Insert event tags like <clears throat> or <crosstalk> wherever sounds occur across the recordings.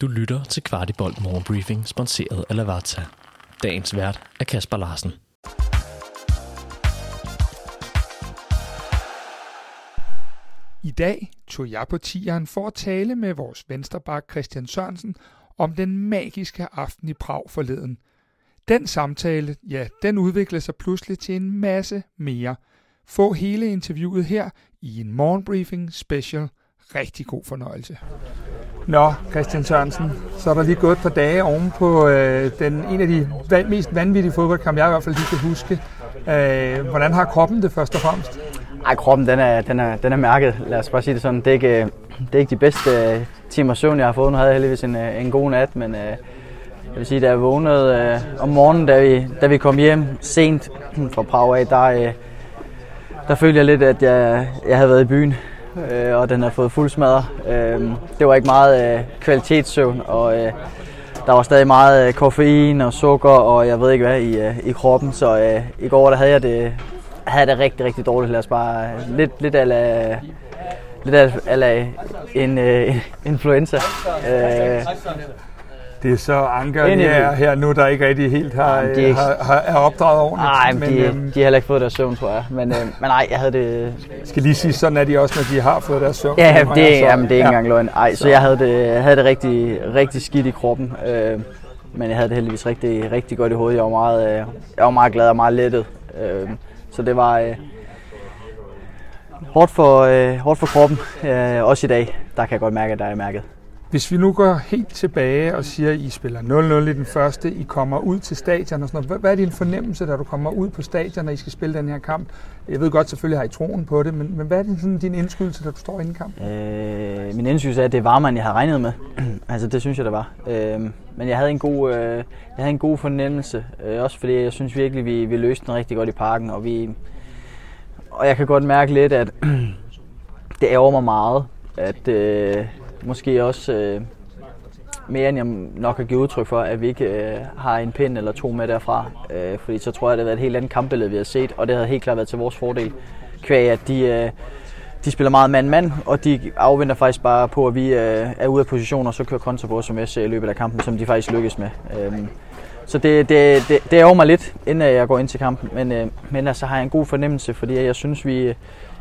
Du lytter til Kvartibolt Morgenbriefing, sponsoreret af Lavazza. Dagens vært er Kasper Larsen. I dag tog jeg på tieren for at tale med vores vensterbak Christian Sørensen om den magiske aften i Prag forleden. Den samtale, ja, den udviklede sig pludselig til en masse mere. Få hele interviewet her i en morgenbriefing special. Rigtig god fornøjelse. Nå, Christian Sørensen, så er der lige gået et par dage oven på øh, den, en af de van, mest vanvittige fodboldkampe, jeg i hvert fald lige kan huske. Øh, hvordan har kroppen det først og fremmest? Ej, kroppen den er, den, er, den er mærket, lad os bare sige det sådan. Det er ikke, det er ikke de bedste øh, timer søvn, jeg har fået. Nu havde jeg heldigvis en, øh, en god nat, men øh, jeg vil sige, da jeg vågnede øh, om morgenen, da vi, da vi kom hjem sent fra Prag af, der, øh, der følte jeg lidt, at jeg, jeg havde været i byen, øh, og den har fået fuld smadre. Øh, det var ikke meget øh, kvalitetssøvn, og øh, der var stadig meget øh, koffein og sukker, og jeg ved ikke hvad, i, øh, i kroppen. Så øh, i går der havde jeg det, havde det rigtig, rigtig dårligt. Lad os bare øh, lidt, lidt ala, lidt ala en øh, <laughs> influenza. Øh, det er så Anker Ind i her, nu, der ikke rigtig helt har, Jamen, de er ikke- har, har, er opdraget ordentligt. nej, men de, øhm, de har heller ikke fået deres søvn, tror jeg. Men, øh, men nej, jeg havde det... skal lige sige, sådan er de også, når de har fået deres søvn. Ja, det, så- er, jamen, det er ikke ja. engang løgn. Ej, så jeg havde det, jeg havde det rigtig, rigtig skidt i kroppen. Øh, men jeg havde det heldigvis rigtig, rigtig godt i hovedet. Jeg var meget, øh, jeg var meget glad og meget lettet. Øh, så det var øh, hårdt, for, øh, hårdt for kroppen. Øh, også i dag, der kan jeg godt mærke, at der er mærket. Hvis vi nu går helt tilbage og siger, at I spiller 0-0 i den første, I kommer ud til stadion og sådan noget. Hvad- er din fornemmelse, da du kommer ud på stadion, når I skal spille den her kamp? Jeg ved godt, selvfølgelig har I troen på det, men, men hvad er din, sådan, din indskydelse, da du står inden i kampen? Øh, min indskydelse er, at det var man, jeg havde regnet med. <clears throat> altså, det synes jeg, det var. Øh, men jeg havde en god, øh, jeg havde en god fornemmelse. Øh, også fordi jeg synes virkelig, vi, vi løste den rigtig godt i parken. Og, vi, og jeg kan godt mærke lidt, at <clears throat> det ærger mig meget, at øh, måske også øh, mere end jeg nok har givet udtryk for, at vi ikke øh, har en pind eller to med derfra. Øh, fordi så tror jeg, det har været et helt andet kampbillede, vi har set, og det havde helt klart været til vores fordel. Kvæg, at de, øh, de spiller meget mand-mand, og de afventer faktisk bare på, at vi øh, er ude af position, og så kører kontra på os som jeg ser øh, i løbet af kampen, som de faktisk lykkes med. Øh, så det, det, det, det ærger mig lidt, inden øh, jeg går ind til kampen, men, øh, men altså har jeg en god fornemmelse, fordi jeg synes, vi, øh,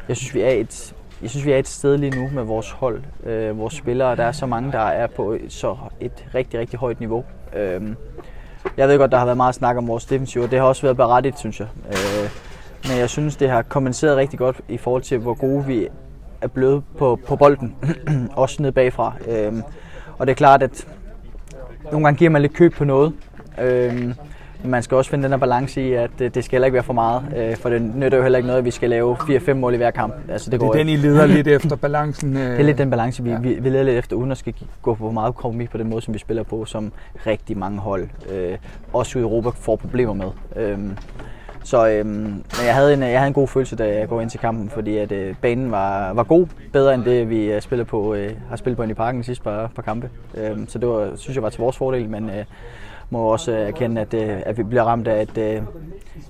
jeg synes, vi er et, jeg synes, vi er et sted lige nu med vores hold, øh, vores spillere. Der er så mange, der er på så et rigtig, rigtig højt niveau. Øh, jeg ved godt, der har været meget snak om vores defensiv, og det har også været berettigt, synes jeg. Øh, men jeg synes, det har kompenseret rigtig godt i forhold til, hvor gode vi er blevet på, på bolden. <clears throat> også ned bagfra. Øh, og det er klart, at nogle gange giver man lidt køb på noget. Øh, man skal også finde den her balance i, at det, det skal heller ikke være for meget. Øh, for det nytter jo heller ikke noget, at vi skal lave 4-5 mål i hver kamp. Altså, det, Det går er den. I leder lidt efter balancen. øh, Det er lidt den balance, vi, Ja. vi, vi leder lidt efter, uden at skal gå på meget kompromis på den måde, som vi spiller på, som rigtig mange hold, øh, også i Europa, får problemer med. Øhm, så øhm, men jeg, havde en, jeg havde en god følelse, da jeg går ind til kampen, fordi at, øh, banen var, var god, bedre end det, vi øh, spiller på, øh, har spillet på inde i parken de sidste par, par kampe. Øhm, så det var, synes jeg var til vores fordel, men øh, må også erkende, at, øh, at vi bliver ramt af et... Øh,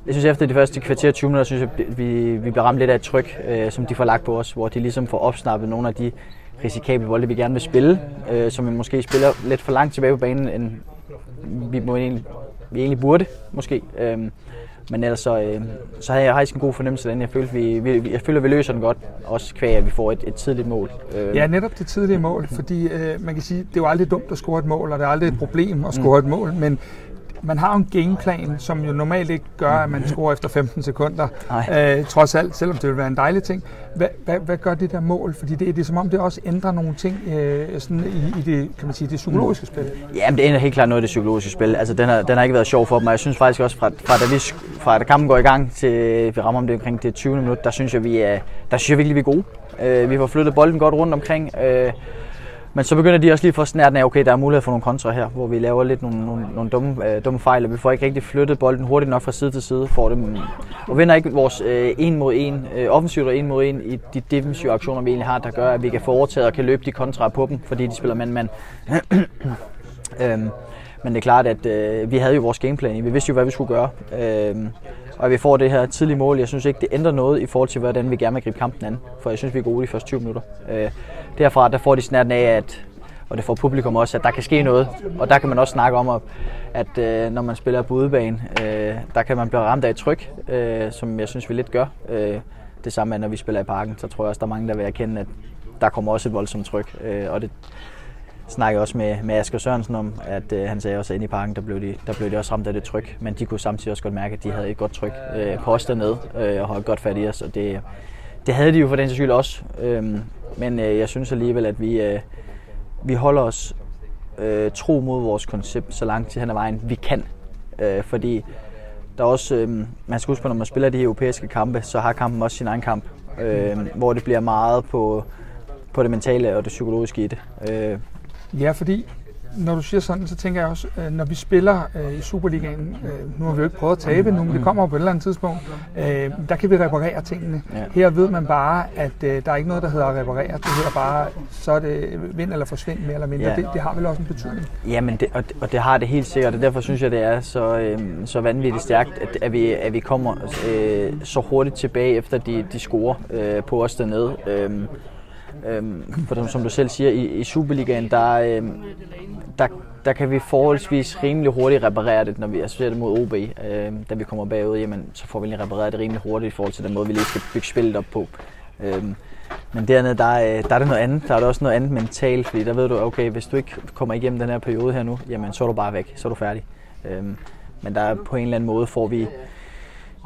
jeg synes efter de første kvarter 20 minutter, synes jeg, vi, vi bliver ramt lidt af et tryk, øh, som de får lagt på os, hvor de ligesom får opsnappet nogle af de risikable bolde, vi gerne vil spille, som vi måske spiller lidt for langt tilbage på banen, end vi, må egentlig, vi egentlig burde, måske. Øhm, men ellers så, øh, så havde jeg faktisk en god fornemmelse af den. Jeg følte, vi, vi, jeg føler, vi løser den godt, også kvæg, at vi får et, et tidligt mål. Øh, Ja, netop det tidlige mål, fordi øh, man kan sige, det er jo aldrig dumt at score et mål, og det er aldrig et problem at score et mål, men man har en gameplan, som jo normalt ikke gør, at man scorer efter 15 sekunder, Nej. øh, trods alt, selvom det vil være en dejlig ting. Hvad, hvad, hvad gør det der mål? Fordi det, det er som om, det også ændrer nogle ting øh, sådan i, i det, kan man sige, det psykologiske spil. Ja, men det ender helt klart noget af det psykologiske spil. Altså, den har, den har ikke været sjov for dem, og jeg synes faktisk også, fra, fra, da, vi, fra da kampen går i gang til vi rammer om det omkring det 20. minut, der synes jeg, vi er, der synes jeg virkelig, vi er gode. Øh, vi får flyttet bolden godt rundt omkring. Øh, men så begynder de også lige for snærten af, okay, der er mulighed for nogle kontra her, hvor vi laver lidt nogle, nogle, nogle dumme, øh, dumme fejl, og vi får ikke rigtig flyttet bolden hurtigt nok fra side til side, får dem, og vinder ikke vores øh, en mod en, øh, offensivt og en mod en i de defensive aktioner, vi egentlig har, der gør, at vi kan få overtaget og kan løbe de kontra på dem, fordi de spiller mand-mand. <clears throat> Øhm, men det er klart, at øh, vi havde jo vores gameplan. Vi vidste jo, hvad vi skulle gøre. Øh, og at vi får det her tidlige mål, jeg synes ikke, det ændrer noget i forhold til, hvordan vi gerne vil gribe kampen an. For jeg synes, vi er gode de første 20 minutter. Øh, derfra der får de snart af, at og det får publikum også, at der kan ske noget. Og der kan man også snakke om, at, at øh, når man spiller på udebane, øh, der kan man blive ramt af et tryk, øh, som jeg synes, vi lidt gør. Øh, det samme er, når vi spiller i parken, så tror jeg også, der er mange, der vil erkende, at der kommer også et voldsomt tryk. Øh, og det snakkede også med, med Asger Sørensen om, at øh, han sagde også, at inde i parken, der blev, de, der blev de også ramt af det tryk. Men de kunne samtidig også godt mærke, at de havde et godt tryk øh, på os dernede, øh, og holdt godt fat i os. Og det, det havde de jo for den skyld også. Øh, men øh, jeg synes alligevel, at vi, øh, vi holder os øh, tro mod vores koncept så langt til hen ad vejen, vi kan. Øh, fordi der er også, øh, man skal huske på, når man spiller de europæiske kampe, så har kampen også sin egen kamp, øh, hvor det bliver meget på, på det mentale og det psykologiske i det. Øh, Ja, fordi når du siger sådan, så tænker jeg også, øh, når vi spiller øh, i Superligaen, øh, nu har vi jo ikke prøvet at tabe nu, men det kommer på et eller andet tidspunkt, øh, der kan vi reparere tingene. Ja. Her ved man bare, at øh, der er ikke noget, der hedder at reparere. Det hedder bare, så er det vind eller forsvind mere eller mindre. Ja. Det, det har vel også en betydning. Jamen, det, og, det, og det har det helt sikkert, og derfor synes jeg, det er så, øh, så vanvittigt stærkt, at, at, vi, at vi kommer øh, så hurtigt tilbage, efter de, de scorer øh, på os dernede. Øh, Øhm, for som du selv siger, i, i Superligaen, der, øhm, der, der kan vi forholdsvis rimelig hurtigt reparere det, når vi associerer det mod OB. Øhm, da vi kommer bagud, jamen, så får vi lige repareret det rimelig hurtigt i forhold til den måde, vi lige skal bygge spillet op på. Øhm, men dernede, der, er, der er det noget andet. Der er det også noget andet mentalt, fordi der ved du, okay, hvis du ikke kommer igennem den her periode her nu, jamen så er du bare væk, så er du færdig. Øhm, men der er på en eller anden måde får vi,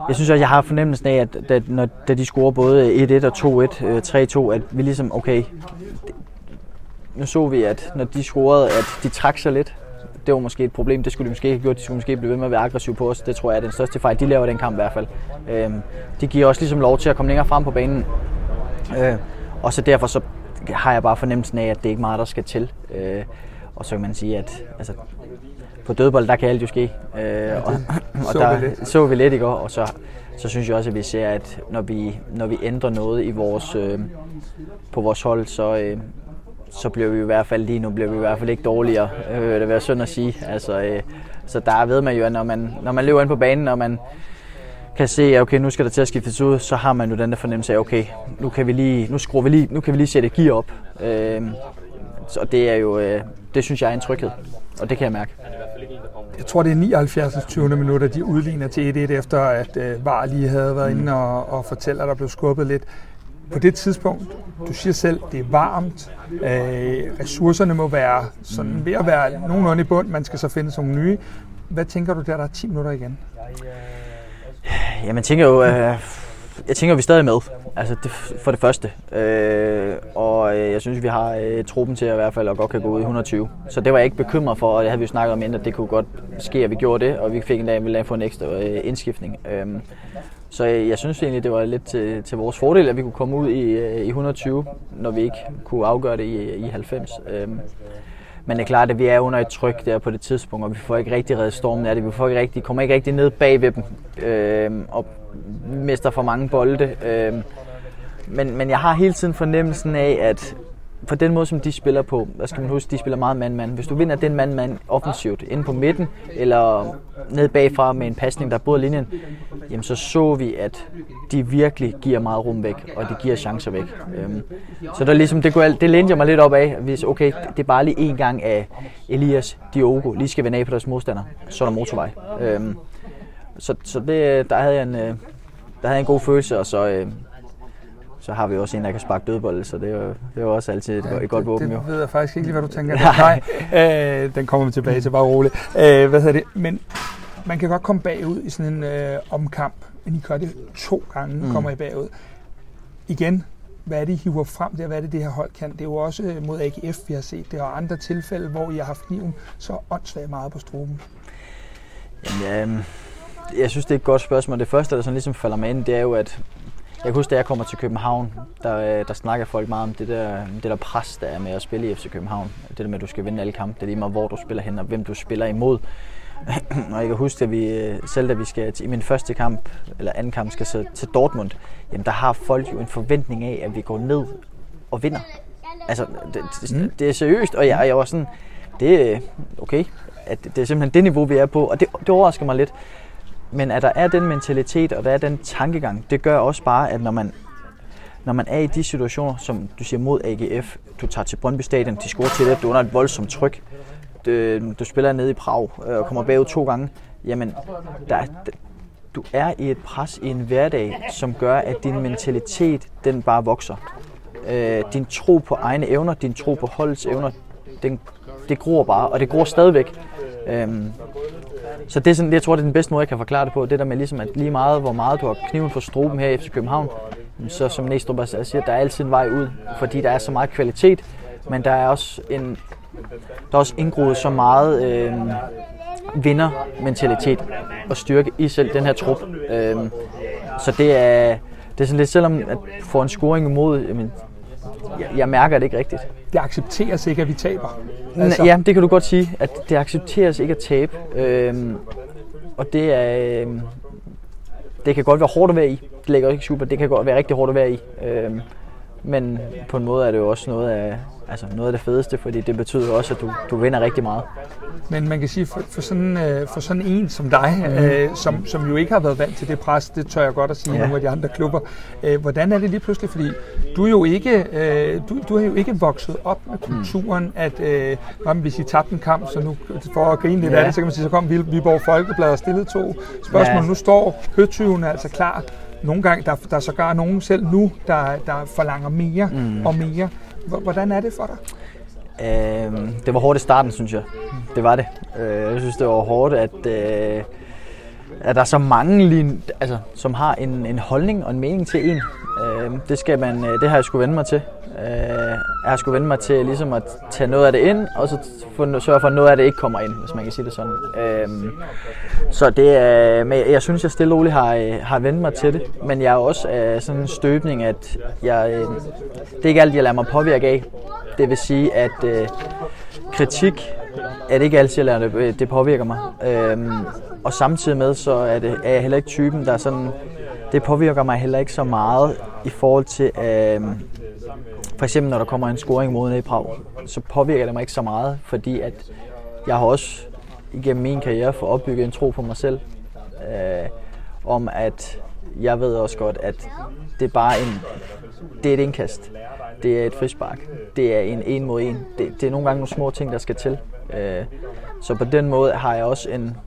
jeg synes også, jeg har fornemmelsen af, at da, når, da de scorer både 1-1 og 2-1, 3-2, øh, at vi ligesom, okay, nu så vi, at når de scorede, at de trak sig lidt. Det var måske et problem, det skulle de måske ikke have gjort. De skulle måske blive ved med at være aggressive på os. Det tror jeg er den største fejl, de laver i den kamp i hvert fald. Øhm, de giver også ligesom lov til at komme længere frem på banen. Øh, og så derfor så har jeg bare fornemmelsen af, at det ikke er meget, der skal til. Øh, og så kan man sige, at altså, på dødbold, der kan alt jo ske. Øh, og, <laughs> og så der vi lidt. så vi lidt i går, og så, så synes jeg også, at vi ser, at når vi, når vi ændrer noget i vores, øh, på vores hold, så, øh, så bliver vi i hvert fald lige nu bliver vi i hvert fald ikke dårligere. Øh, det vil synd at sige. Altså, øh, så der ved man jo, at når man, når man løber ind på banen, og man kan se, at okay, nu skal der til at skiftes ud, så har man jo den der fornemmelse af, okay, nu kan vi lige, nu skruer vi lige, nu kan vi lige sætte gear op. Øh, så det er jo, øh, det synes jeg er en tryghed, og det kan jeg mærke. Jeg tror, det er 79. 20. minutter, de udligner til 1-1, efter at øh, VAR lige havde været inde og, og fortælle, at der blev skubbet lidt. På det tidspunkt, du siger selv, det er varmt, øh, ressourcerne må være sådan ved at være nogenlunde i bund, man skal så finde nogle nye. Hvad tænker du der, der er 10 minutter igen? Jamen, jeg tænker jo, øh, jeg tænker, vi er stadig med. Altså, det, for det første. Øh, og øh, jeg synes, vi har øh, truppen til at i hvert fald at godt kan gå ud i 120. Så det var jeg ikke bekymret for, og det havde vi jo snakket om inden, at det kunne godt ske, at vi gjorde det, og vi fik en dag, ville få en ekstra øh, indskiftning. Øhm, øh, så jeg, jeg synes egentlig, det var lidt til, til vores fordel, at vi kunne komme ud i, øh, i 120, når vi ikke kunne afgøre det i, i 90. Øh, men det er klart, at vi er under et tryk der på det tidspunkt, og vi får ikke rigtig reddet stormen af det. Vi får ikke rigtig, kommer ikke rigtig ned bag ved dem, øh, og mister for mange bolde. Øh, men, men jeg har hele tiden fornemmelsen af, at på den måde, som de spiller på, hvad skal man huske, de spiller meget mand-mand. Hvis du vinder den mand-mand offensivt, inde på midten, eller ned bagfra med en pasning, der bryder linjen, jamen så så vi, at de virkelig giver meget rum væk, og de giver chancer væk. Øhm, så der ligesom, det, kunne, alt- det lænede jeg mig lidt op af, hvis okay, det er bare lige en gang af Elias Diogo, lige skal vende af på deres modstander, så er der motorvej. Øhm, så så det, der, havde jeg en, øh, der havde jeg en god følelse, og så, øh, så har vi også en, der kan sparke dødbold, så det er jo, det er jo også altid et, et godt våben. det, det ved jeg faktisk ikke lige, hvad du tænker. <laughs> Nej, øh, den kommer vi tilbage til, bare roligt. Øh, hvad hedder det? Men man kan godt komme bagud i sådan en øh, omkamp, men I gør det to gange, mm. kommer I bagud. Igen, hvad er det, I hiver frem der? Hvad er det, det her hold kan? Det er jo også øh, mod AGF, vi har set det, og andre tilfælde, hvor I har haft kniven så åndssvagt meget på struben. Jamen, jeg synes, det er et godt spørgsmål. Det første, der sådan ligesom falder mig ind, det er jo, at jeg kan huske, da jeg kommer til København, der, øh, der snakker folk meget om det der, det der pres, der er med at spille i FC København. Det der med, at du skal vinde alle kampe. Det er lige meget, hvor du spiller hen og hvem du spiller imod. <clears throat> og jeg kan huske, at vi, øh, selv da vi skal til, i min første kamp, eller anden kamp, skal så til Dortmund, jamen der har folk jo en forventning af, at vi går ned og vinder. Altså, det, det, det er seriøst, og jeg, jeg var sådan, det er okay, at det er simpelthen det niveau, vi er på, og det, det overrasker mig lidt. Men at der er den mentalitet, og der er den tankegang, det gør også bare, at når man, når man er i de situationer, som du siger mod AGF, du tager til Brøndby Stadion, de scorer til det, du er under et voldsomt tryk. Du, du spiller nede i Prag øh, og kommer bagud to gange. Jamen, der, er- du er i et pres i en hverdag, som gør, at din mentalitet, den bare vokser. Øh, din tro på egne evner, din tro på holdets evner, den, det gror bare, og det gror stadigvæk. Øhm, så det er sådan, jeg tror, det er den bedste måde, jeg kan forklare det på. Det der med ligesom, at lige meget, hvor meget du har kniven for struben her i FC København, så som Næstrup også siger, der er altid en vej ud, fordi der er så meget kvalitet, men der er også en, der er også indgroet så meget øh, vindermentalitet og styrke i selv den her trup. Øh, så det er, det er sådan lidt, selvom at få en scoring imod, jamen, jeg, jeg mærker det ikke rigtigt. Det accepteres ikke, at vi taber. Altså. Ja, det kan du godt sige, at det accepteres ikke at tabe. Øhm, og det er... Øhm, det kan godt være hårdt at være i. Det ligger ikke super. Det kan godt være rigtig hårdt at være i. Øhm, men på en måde er det jo også noget af, altså noget af det fedeste, fordi det betyder også, at du, du vinder rigtig meget. Men man kan sige, for, for, sådan, øh, for sådan en som dig, Mhm. øh, som, som jo ikke har været vant til det pres, det tør jeg godt at sige, ja. Nogle af de andre klubber. Øh, hvordan er det lige pludselig? Fordi du er jo ikke, øh, du, du har jo ikke vokset op med kulturen, mm. at øh, nå, men hvis I tabte en kamp, så nu for at grine lidt ja. Af det, så kan man sige, så kom Viborg Folkeblad og stillede to spørgsmål. Ja. Nu står høtyvene altså klar. Nogle gange, der, der er sågar nogen selv nu, der, der forlanger mere mm. og mere. Hvordan er det for dig? Øhm, det var hårdt i starten, synes jeg. Det var det. Øh, jeg synes, det var hårdt, at, øh, at der er så mange, lige, altså, som har en, en holdning og en mening til en. Øh, det, skal man, øh, det har jeg skulle vende mig til. Øh, jeg har skulle vende mig til ligesom at tage noget af det ind, og så få, sørge for, at noget af det ikke kommer ind, hvis man kan sige det sådan. Øh, så det er, men jeg synes, jeg stille og roligt har, øh, har vendt mig til det. Men jeg er også øh, sådan en støbning, at jeg, øh, det er ikke alt, jeg lader mig påvirke af. Det vil sige, at øh, kritik er det ikke altid, jeg lader det, øh, det påvirker mig. Øhm, og samtidig med, så er, det, er jeg heller ikke typen, der er sådan... Det påvirker mig heller ikke så meget i forhold til... øh, for eksempel, når der kommer en scoring mod i Prag, så påvirker det mig ikke så meget, fordi at jeg har også igennem min karriere fået opbygget en tro på mig selv. Øh, om at jeg ved også godt, at det er bare en, det er et indkast. Det er et frispark. Det er en en mod en. Det, det er nogle gange nogle små ting, der skal til. Øh, så på den måde har jeg også en,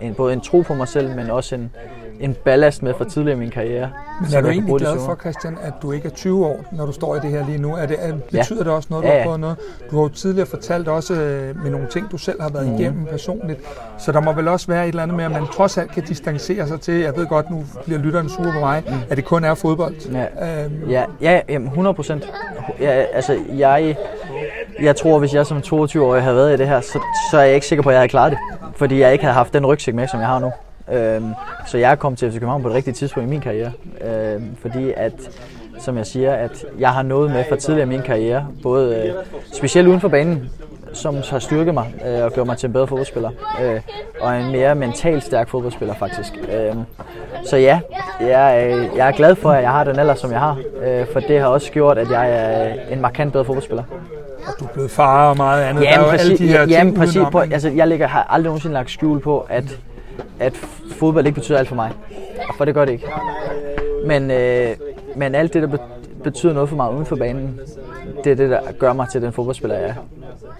en, både en tro på mig selv, men også en, en ballast med fra tidligere i min karriere. Men er du egentlig glad for. Christian, at du ikke er 20 år, når du står i det her lige nu? Er det, er, betyder det også noget, du Ja, har ja. prøvet noget? Du har jo tidligere fortalt også øh, med nogle ting, du selv har været igennem personligt. Så der må vel også være et eller andet med, at man trods alt kan distancere sig til, jeg ved godt, nu bliver lytteren sure på mig, at det kun er fodbold. Mm. Ja. Øhm, Ja, ja jamen 100 procent. Ja, altså, jeg, jeg tror, hvis jeg som 22-årig havde været i det her, så, så er jeg ikke sikker på, at jeg havde klaret det. Fordi jeg ikke havde haft den rygsæk med, som jeg har nu. Øhm, så jeg er kommet til FC København på det rigtige tidspunkt i min karriere. Øhm, fordi at, som jeg siger, at jeg har noget med fra tidligere i min karriere, både øh, specielt uden for banen, som har styrket mig øh, og gjort mig til en bedre fodboldspiller. Øh, og en mere mentalt stærk fodboldspiller faktisk. Øh, så ja, jeg, er- jeg er glad for, at jeg har den alder, som jeg har. Øh, for det har også gjort, at jeg er en markant bedre fodboldspiller. og du er blevet far og meget andet. der er Jamen jo alle præcis, de her jamen, ting præcis på, altså, jeg lægger, har aldrig nogensinde lagt skjul på, at, at fodbold ikke betyder alt for mig. For det gør det ikke. Men, øh, men alt det, der betyder noget for mig uden for banen, det er det, der gør mig til den fodboldspiller, jeg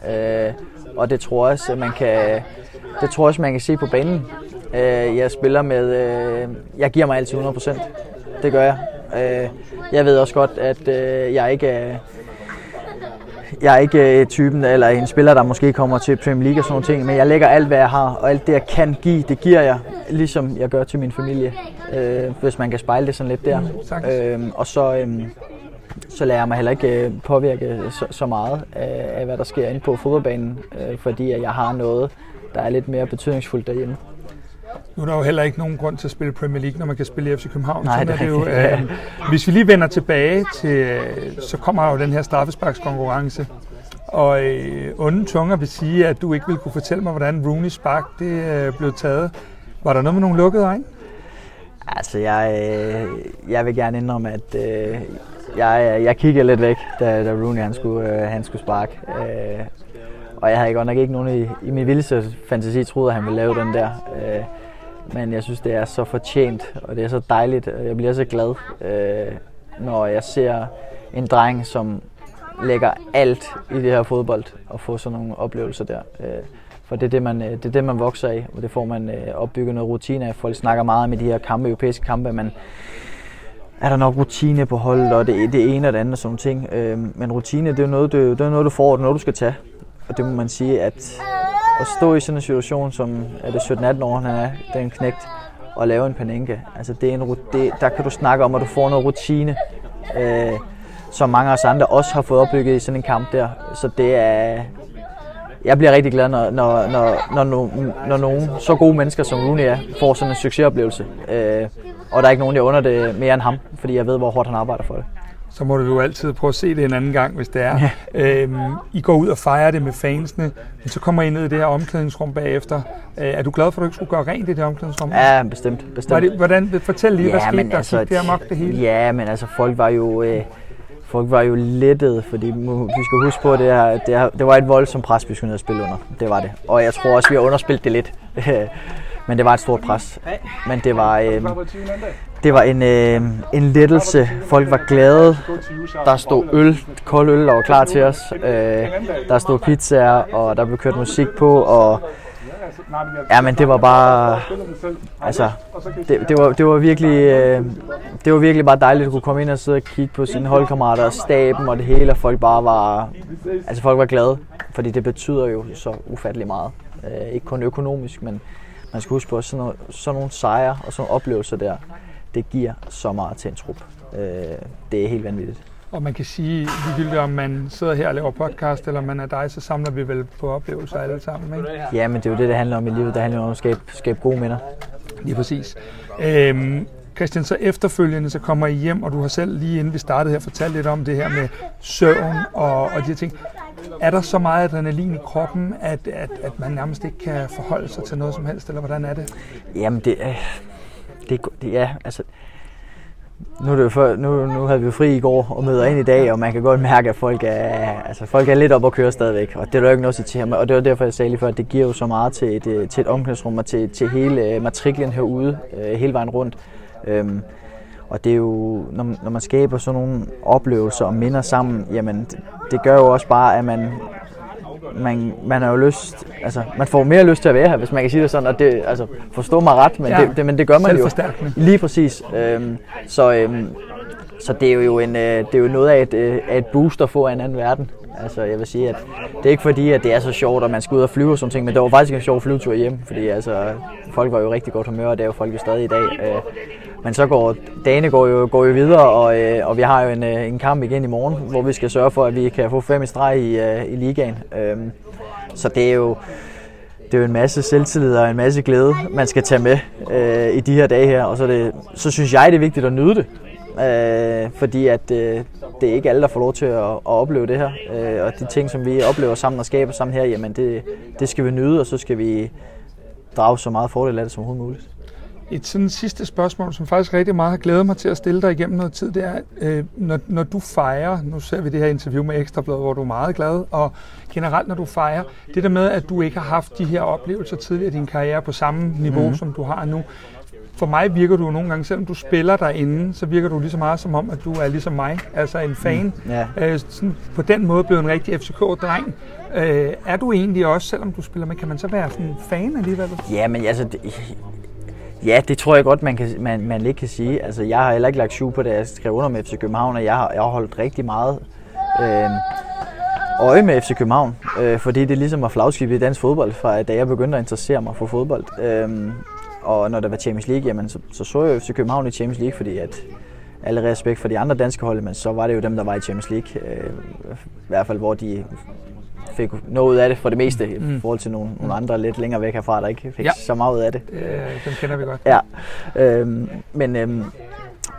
er. Øh, og det tror jeg også, at man kan, det tror jeg også, man kan se på banen. Øh, jeg spiller med, øh, jeg giver mig altid 100%. Det gør jeg. Øh, jeg ved også godt, at øh, jeg ikke er, jeg er ikke øh, typen, eller en spiller, der måske kommer til Premier League og sådan nogle ting, men jeg lægger alt, hvad jeg har, og alt det, jeg kan give, det giver jeg, ligesom jeg gør til min familie, øh, hvis man kan spejle det sådan lidt der. sagtens. Øh, og så, øh, så lader jeg mig heller ikke øh, påvirke så, så meget af, af, hvad der sker inde på fodboldbanen, øh, fordi at jeg har noget, der er lidt mere betydningsfuldt derhjemme. Nu er der jo heller ikke nogen grund til at spille Premier League, når man kan spille i FC København. Nej, Sådan det er er det jo. Øh, hvis vi lige vender tilbage til, øh, så kommer jo den her straffesparkskonkurrence. Og øh, onde tunger vil sige, at du ikke vil kunne fortælle mig, hvordan Rooney spark det øh, blev taget. Var der noget med nogle lukkede øjne? Altså, jeg, øh, jeg vil gerne indrømme, at øh, jeg, jeg kiggede lidt væk, da, da Rooney han skulle, øh, han skulle sparke. Øh, og jeg havde godt nok ikke nogen i, i min vildeste fantasi troet, at han ville lave den der. Øh, men jeg synes, det er så fortjent, og det er så dejligt, og jeg bliver så glad, øh, når jeg ser en dreng, som, lægger alt i det her fodbold og får sådan nogle oplevelser der. Øh, for det er det, man, øh, det er det, man vokser af, og det får man øh, opbygget noget rutine af. Folk snakker meget om i de her kampe, europæiske kampe, men er der nok rutine på holdet, og det, det ene og det andet og sådan ting. Øh, men rutine, det er noget, det, det er noget, du får, det er noget, du skal tage. Og det må man sige, at at stå i sådan en situation, som er det 17-18 år, han er, den knægt, og lave en panenke. Altså det er en, det, der kan du snakke om, at du får noget rutine, øh, som mange af os andre også har fået opbygget i sådan en kamp der. Så det er, jeg bliver rigtig glad, når, når, når, når, når, når nogen så gode mennesker som Rooney er, får sådan en succesoplevelse. Øh, og der er ikke nogen, jeg under det mere end ham, fordi jeg ved, hvor hårdt han arbejder for det så må du jo altid prøve at se det en anden gang, hvis det er. Ja. Øhm, I går ud og fejrer det med fansene, men så kommer I ned i det her omklædningsrum bagefter. Øh, er du glad for, at du ikke skulle gøre rent i det omklædningsrum? Ja, bestemt. bestemt. Var det, hvordan, fortæl lige, ja, hvad skete der? Altså, det amok det hele? Ja, men altså folk var jo... Øh, folk var jo lettet, fordi vi skal huske på, at det, her, det, her, det var et voldsomt pres, vi skulle ned og spille under. Det var det. Og jeg tror også, vi har underspillet det lidt. <laughs> Men det var et stort pres. Men det var, øh, det var en, øh, en lettelse. Folk var glade. Der stod øl, kold øl, der var klar til os. Øh, der stod pizzaer, og der blev kørt musik på. Og Ja, men det var bare, altså, det, det, var, det var virkelig, øh, det var virkelig bare dejligt at kunne komme ind og sidde og kigge på sine holdkammerater og staben og det hele, og folk bare var, altså folk var glade, fordi det betyder jo så ufattelig meget. Øh, ikke kun økonomisk, men man skal huske på, at sådan, noget, sådan nogle sejre og sådan nogle oplevelser der, det giver så meget til en trup. Øh, det er helt vanvittigt. Og man kan sige, ligegyldigt om man sidder her og laver podcast, eller man er dig, så samler vi vel på oplevelser alle sammen, ikke? Ja, men det er jo det, det handler om i livet. Det handler om at skabe, skabe gode minder. Lige præcis. Øhm, Christian, så efterfølgende så kommer I hjem, og du har selv lige inden vi startede her fortalt lidt om det her med søvn og, og de her ting. Er der så meget adrenalin i kroppen, at, at, at man nærmest ikke kan forholde sig til noget som helst, eller hvordan er det? Jamen, det, det, det ja, altså, nu, er det for, nu, nu havde vi jo fri i går og møder ind i dag, og man kan godt mærke, at folk er, altså, folk er lidt op at køre stadigvæk. Og det er der jo ikke noget at sige til ham. Og det var derfor, jeg sagde lige før, at det giver jo så meget til et, til et omklædningsrum og til, til hele matriklen herude, øh, hele vejen rundt. Øhm, og det er jo, når, når man skaber sådan nogle oplevelser og minder sammen, jamen det, det gør jo også bare, at man, man, man har jo lyst, altså man får mere lyst til at være her, hvis man kan sige det sådan, og det, altså forstå mig ret, men, ja, det, det, men det gør man jo. Lige præcis. Øhm, så, øhm, så det er jo en, øh, det er jo noget af et, øh, af et boost at få af en anden verden. Altså, jeg vil sige, at det er ikke fordi, at det er så sjovt, at man skal ud og flyve og sådan ting, men det var faktisk en sjov flyvetur hjem, fordi altså, folk var jo rigtig godt humør, og det er jo folk jo stadig i dag. Øh, men så går dagene går jo, går jo videre, og, øh, og vi har jo en, øh, en kamp igen i morgen, hvor vi skal sørge for, at vi kan få fem i streg i, øh, i ligaen. Øh, så det er jo det er jo en masse selvtillid og en masse glæde, man skal tage med øh, i de her dage her. Og så, det, så synes jeg, det er vigtigt at nyde det. Øh, fordi at øh, det er ikke alle, der får lov til at, at opleve det her. Øh, og de ting, som vi oplever sammen og skaber sammen her, jamen det, det skal vi nyde, og så skal vi drage så meget fordel af det som overhovedet muligt. Et sådan sidste spørgsmål, som faktisk rigtig meget har glædet mig til at stille dig igennem noget tid, det er, øh, når, når du fejrer, nu ser vi det her interview med Ekstrabladet, hvor du er meget glad, og generelt når du fejrer, det der med, at du ikke har haft de her oplevelser tidligere i din karriere på samme niveau, mm. som du har nu, for mig virker du nogle gange, selvom du spiller derinde, så virker du lige så meget som om, at du er ligesom mig, altså en fan. Mm, yeah. øh, sådan, på den måde blevet en rigtig FCK-dreng. Øh, er du egentlig også, selvom du spiller med, kan man så være sådan en fan alligevel? Ja, men altså, det, Ja, det tror jeg godt, man, kan, man, man lidt kan sige. Altså, jeg har heller ikke lagt syv på, da jeg skrev under med FC København, og jeg har, jeg har holdt rigtig meget øh, øje med FC København, øh, fordi det ligesom at flagskib i dansk fodbold, fra da jeg begyndte at interessere mig for fodbold. Øh, og når der var Champions League, jamen, så, så så jeg FC København i Champions League, fordi at alle respekt for de andre danske hold, men så var det jo dem, der var i Champions League. Øh, I hvert fald, hvor de fik noget ud af det for det meste, mm. i forhold til nogle, nogle andre lidt længere væk herfra, der ikke fik ja. så meget ud af det. Øh, dem kender vi godt. Ja, øhm, men, øhm,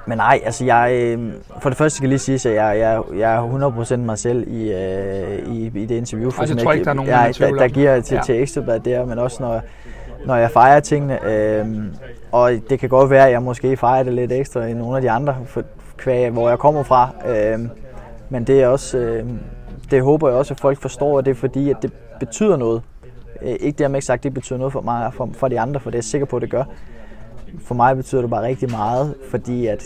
men nej, altså jeg, øh, for det første skal jeg lige sige, at jeg, jeg, jeg er 100% mig selv i, øh, i, i det interview. For, altså, jeg tror ikke, der er nogen, jeg, der, der, giver til, ja. til Ekstrabladet der, men også når, når jeg fejrer tingene. Øh, og det kan godt være, at jeg måske fejrer det lidt ekstra end nogle af de andre, for, kvæg, hvor jeg kommer fra. Øh, men det er også... Øh, det håber jeg også, at folk forstår, at det er fordi, at det betyder noget. Øh, ikke dermed ikke sagt, at det betyder noget for mig for, for de andre, for det er jeg sikker på, at det gør. For mig betyder det bare rigtig meget, fordi at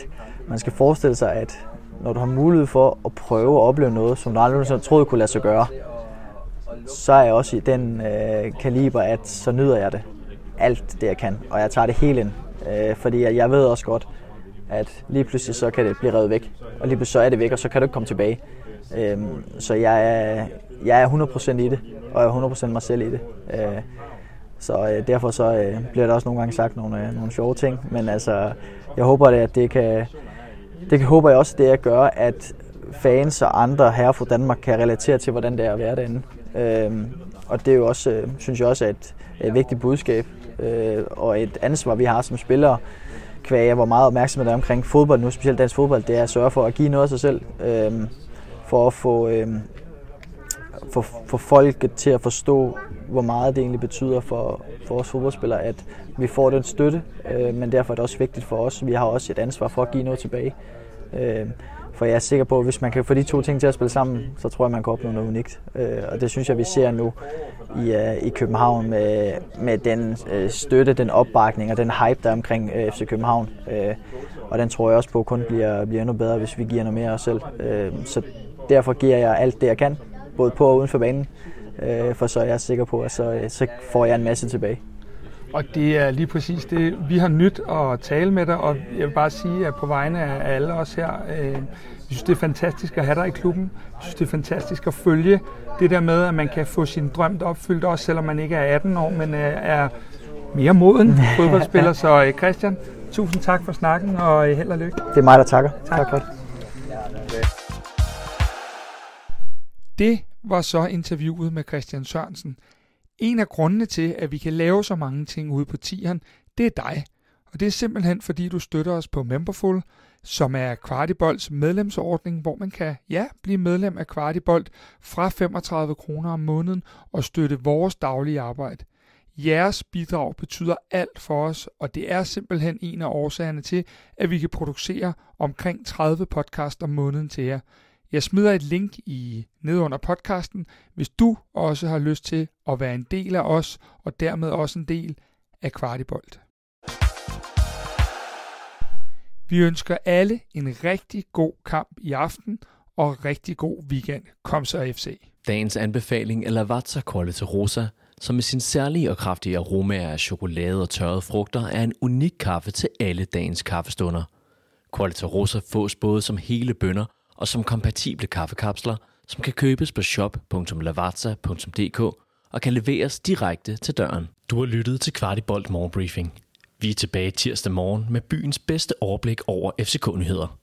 man skal forestille sig, at når du har mulighed for at prøve at opleve noget, som du aldrig nogensinde troede kunne lade sig gøre, så er jeg også i den øh, kaliber, at så nyder jeg det. Alt det, jeg kan. Og jeg tager det helt ind. Øh, fordi jeg, jeg ved også godt, at lige pludselig så kan det blive revet væk. Og lige pludselig så er det væk, og så kan du ikke komme tilbage. Øh, så jeg er, jeg er 100% i det, og jeg er 100% mig selv i det. Øh, så øh, derfor så øh, bliver der også nogle gange sagt nogle, øh, nogle sjove ting. Men altså, jeg håber, at det kan, det kan, håber jeg også, det at gøre, at fans og andre her fra Danmark kan relatere til, hvordan det er at være derinde. Øh, og det er jo også, øh, synes jeg også, er et, et vigtigt budskab øh, og et ansvar, vi har som spillere, kvæg jeg hvor meget der er omkring fodbold, nu specielt dansk fodbold, det er at sørge for at give noget af sig selv, øh, for at få, øh, for, for folket til at forstå, hvor meget det egentlig betyder for, for os fodboldspillere, at vi får den støtte, øh, men derfor er det også vigtigt for os. Vi har også et ansvar for at give noget tilbage. Øh, for jeg er sikker på, at hvis man kan få de to ting til at spille sammen, så tror jeg, man kan opnå noget unikt. Øh, og det synes jeg, vi ser nu i, øh, i København med, med den øh, støtte, den opbakning og den hype, der er omkring FC København. Og den tror jeg også på kun bliver, bliver endnu bedre, hvis vi giver noget mere af os selv. Så derfor giver jeg alt det, jeg kan, både på og uden for banen. For så er jeg sikker på, at så, så får jeg en masse tilbage. Og det er lige præcis det, vi har nyt at tale med dig, og jeg vil bare sige, at på vegne af alle os her, øh, jeg synes, det er fantastisk at have dig i klubben. Jeg synes, det er fantastisk at følge det der med, at man kan få sin drøm opfyldt, også selvom man ikke er 18 år, men øh, er mere moden <laughs> fodboldspiller. Så øh, Christian, tusind tak for snakken, og øh, held og lykke. Det er mig, der takker. Tak, tak for det. Det var så interviewet med Christian Sørensen. En af grundene til, at vi kan lave så mange ting ude på tieren, det er dig. Og det er simpelthen, fordi du støtter os på Memberful, som er Kvartibolds medlemsordning, hvor man kan ja, blive medlem af Kvartibold fra 35 kroner om måneden og støtte vores daglige arbejde. Jeres bidrag betyder alt for os, og det er simpelthen en af årsagerne til, at vi kan producere omkring 30 podcast om måneden til jer. Jeg smider et link i ned under podcasten, hvis du også har lyst til at være en del af os, og dermed også en del af Kvartibolt. Vi ønsker alle en rigtig god kamp i aften, og rigtig god weekend. Kom så FC. Dagens anbefaling er Lavazza Quality Rosa, som med sin særlige og kraftige aromaer af chokolade og tørrede frugter er en unik kaffe til alle dagens kaffestunder. Quality Rosa fås både som hele bønder – og som kompatible kaffekapsler, som kan købes på shop.lavazza.dk og kan leveres direkte til døren. Du har lyttet til Kvartibolt Morgenbriefing. Vi er tilbage tirsdag morgen med byens bedste overblik over FCK-nyheder.